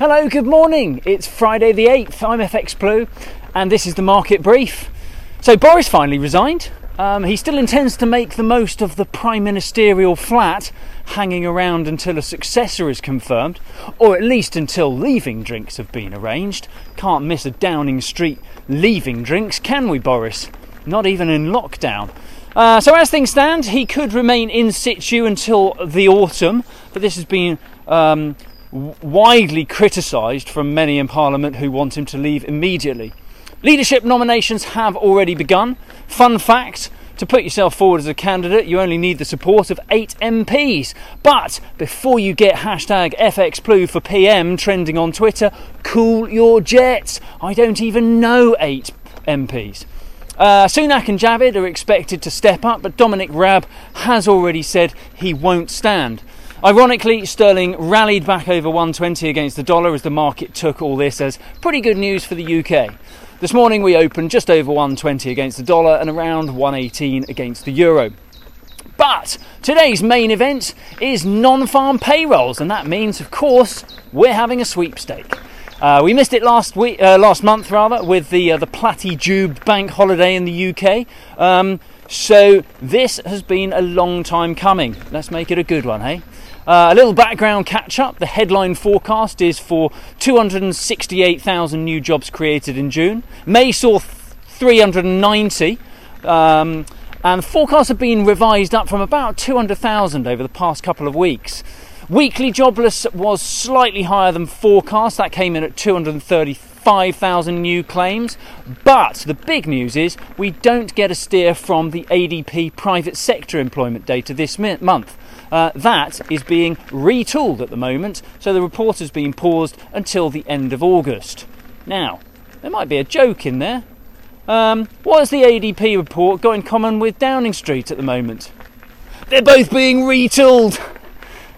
Hello, good morning. It's Friday the 8th. I'm FX Blue, and this is the market brief. So, Boris finally resigned. Um, he still intends to make the most of the prime ministerial flat, hanging around until a successor is confirmed, or at least until leaving drinks have been arranged. Can't miss a Downing Street leaving drinks, can we, Boris? Not even in lockdown. Uh, so, as things stand, he could remain in situ until the autumn, but this has been um, widely criticised from many in Parliament who want him to leave immediately. Leadership nominations have already begun. Fun fact to put yourself forward as a candidate, you only need the support of eight MPs. But before you get hashtag FXBlue for PM trending on Twitter, cool your jets. I don't even know eight MPs. Uh, Sunak and Javid are expected to step up, but Dominic Raab has already said he won't stand. Ironically, sterling rallied back over 120 against the dollar as the market took all this as pretty good news for the UK. This morning we opened just over 120 against the dollar and around 118 against the euro. But today's main event is non farm payrolls, and that means, of course, we're having a sweepstake. Uh, we missed it last week, uh, last month rather, with the uh, the Platy Jube bank holiday in the UK. Um, so this has been a long time coming. Let's make it a good one, hey? Uh, a little background catch up. The headline forecast is for 268,000 new jobs created in June. May saw 390. Um, and forecasts have been revised up from about 200,000 over the past couple of weeks. Weekly jobless was slightly higher than forecast. That came in at 235,000 new claims. But the big news is we don't get a steer from the ADP private sector employment data this month. Uh, that is being retooled at the moment, so the report has been paused until the end of August. Now, there might be a joke in there. Um, what has the ADP report got in common with Downing Street at the moment? They're both being retooled!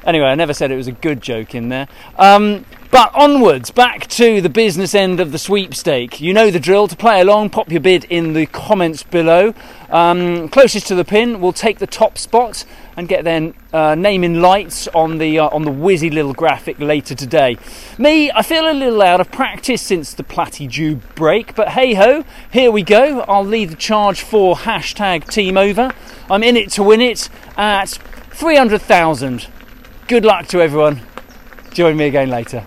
Anyway, I never said it was a good joke in there. Um, but onwards, back to the business end of the sweepstake. You know the drill. To play along, pop your bid in the comments below. Um, closest to the pin will take the top spot and get their uh, name in lights on the uh, on the whizzy little graphic later today. Me, I feel a little out of practice since the Platy break, but hey ho, here we go. I'll lead the charge for hashtag Team Over. I'm in it to win it at 300,000. Good luck to everyone. Join me again later.